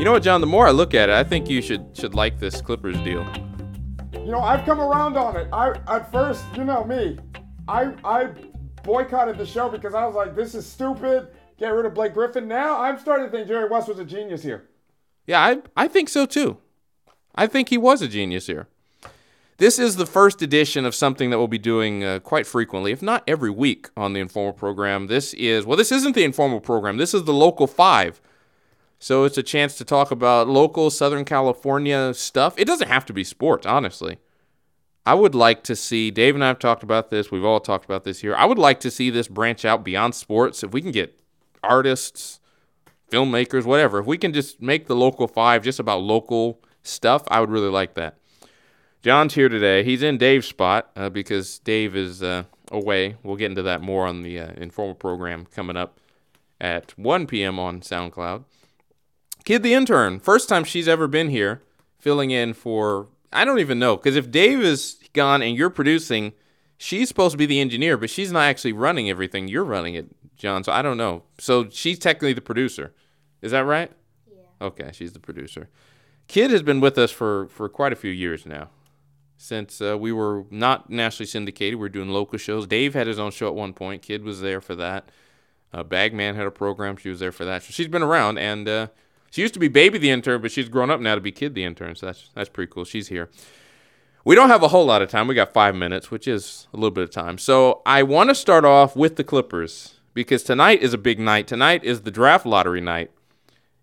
You know what, John? The more I look at it, I think you should should like this Clippers deal. You know, I've come around on it. I at first, you know me, I I boycotted the show because I was like, this is stupid. Get rid of Blake Griffin. Now I'm starting to think Jerry West was a genius here. Yeah, I I think so too. I think he was a genius here. This is the first edition of something that we'll be doing uh, quite frequently, if not every week, on the informal program. This is well, this isn't the informal program. This is the local five. So it's a chance to talk about local Southern California stuff. It doesn't have to be sports, honestly. I would like to see, Dave and I have talked about this, we've all talked about this here. I would like to see this branch out beyond sports. If we can get artists, filmmakers, whatever, if we can just make the local five just about local stuff, I would really like that. John's here today. He's in Dave's spot uh, because Dave is uh, away. We'll get into that more on the uh, informal program coming up at 1 p.m. on SoundCloud. Kid the intern, first time she's ever been here, filling in for I don't even know because if Dave is gone and you're producing, she's supposed to be the engineer, but she's not actually running everything. You're running it, John. So I don't know. So she's technically the producer. Is that right? Yeah. Okay, she's the producer. Kid has been with us for for quite a few years now. Since uh, we were not nationally syndicated, we were doing local shows. Dave had his own show at one point. Kid was there for that. Uh, Bagman had a program. She was there for that. So she's been around, and uh, she used to be Baby the intern, but she's grown up now to be Kid the intern. So that's that's pretty cool. She's here. We don't have a whole lot of time. We got five minutes, which is a little bit of time. So I want to start off with the Clippers because tonight is a big night. Tonight is the draft lottery night.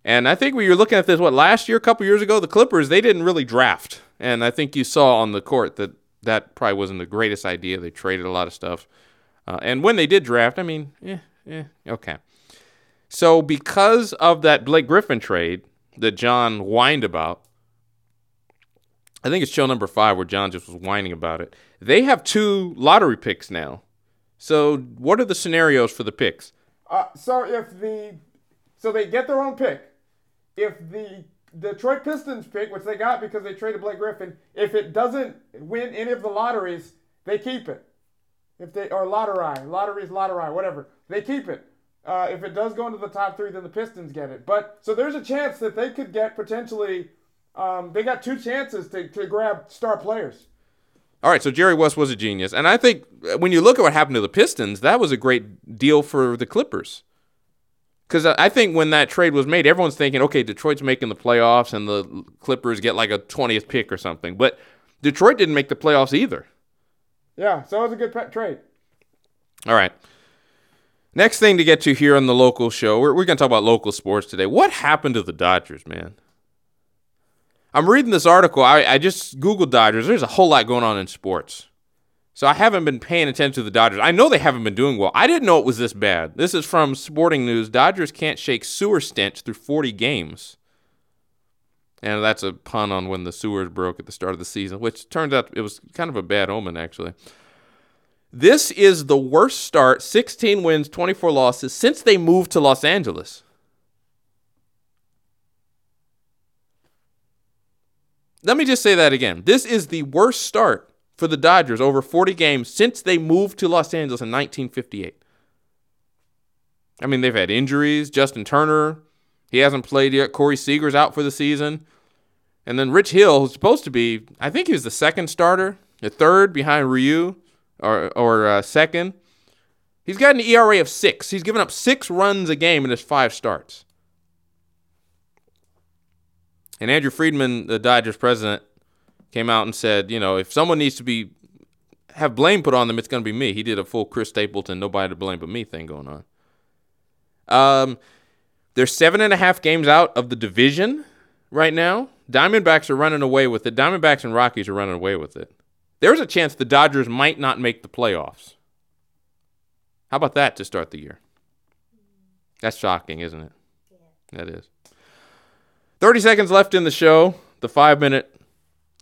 And I think when you're looking at this, what last year, a couple years ago, the Clippers they didn't really draft, and I think you saw on the court that that probably wasn't the greatest idea. They traded a lot of stuff, uh, and when they did draft, I mean, yeah, yeah, okay. So because of that Blake Griffin trade that John whined about, I think it's show number five where John just was whining about it. They have two lottery picks now. So what are the scenarios for the picks? Uh, so if the so they get their own pick, if the Detroit Pistons pick, which they got because they traded Blake Griffin, if it doesn't win any of the lotteries, they keep it. If they or lottery, lotteries, lottery, whatever, they keep it. Uh, if it does go into the top three, then the Pistons get it. But so there's a chance that they could get potentially. Um, they got two chances to, to grab star players. All right, so Jerry West was a genius, and I think when you look at what happened to the Pistons, that was a great deal for the Clippers. Because I think when that trade was made, everyone's thinking, okay, Detroit's making the playoffs, and the Clippers get like a twentieth pick or something. But Detroit didn't make the playoffs either. Yeah, so it was a good pet trade. All right. Next thing to get to here on the local show, we're, we're going to talk about local sports today. What happened to the Dodgers, man? I'm reading this article. I, I just Googled Dodgers. There's a whole lot going on in sports. So I haven't been paying attention to the Dodgers. I know they haven't been doing well. I didn't know it was this bad. This is from Sporting News. Dodgers can't shake sewer stench through 40 games. And that's a pun on when the sewers broke at the start of the season, which turns out it was kind of a bad omen, actually. This is the worst start, 16 wins, 24 losses, since they moved to Los Angeles. Let me just say that again. This is the worst start for the Dodgers over 40 games since they moved to Los Angeles in 1958. I mean, they've had injuries. Justin Turner, he hasn't played yet. Corey Seager's out for the season. And then Rich Hill, who's supposed to be, I think he was the second starter, the third behind Ryu, or, or uh, second. He's got an ERA of six. He's given up six runs a game in his five starts. And Andrew Friedman, the Dodgers president, came out and said, you know, if someone needs to be have blame put on them, it's going to be me. He did a full Chris Stapleton, nobody to blame but me thing going on. Um, they're seven and a half games out of the division right now. Diamondbacks are running away with it. Diamondbacks and Rockies are running away with it. There's a chance the Dodgers might not make the playoffs. How about that to start the year? That's shocking, isn't it? Yeah. That is. 30 seconds left in the show, the five minute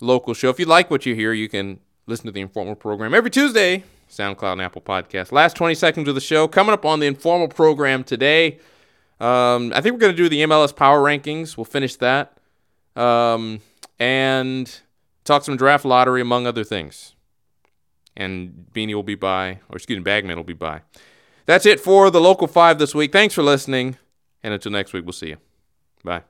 local show. If you like what you hear, you can listen to the informal program every Tuesday, SoundCloud and Apple Podcast. Last 20 seconds of the show. Coming up on the informal program today, um, I think we're going to do the MLS Power Rankings. We'll finish that. Um, and talk some draft lottery, among other things. And Beanie will be by, or excuse me, Bagman will be by. That's it for the Local 5 this week. Thanks for listening. And until next week, we'll see you. Bye.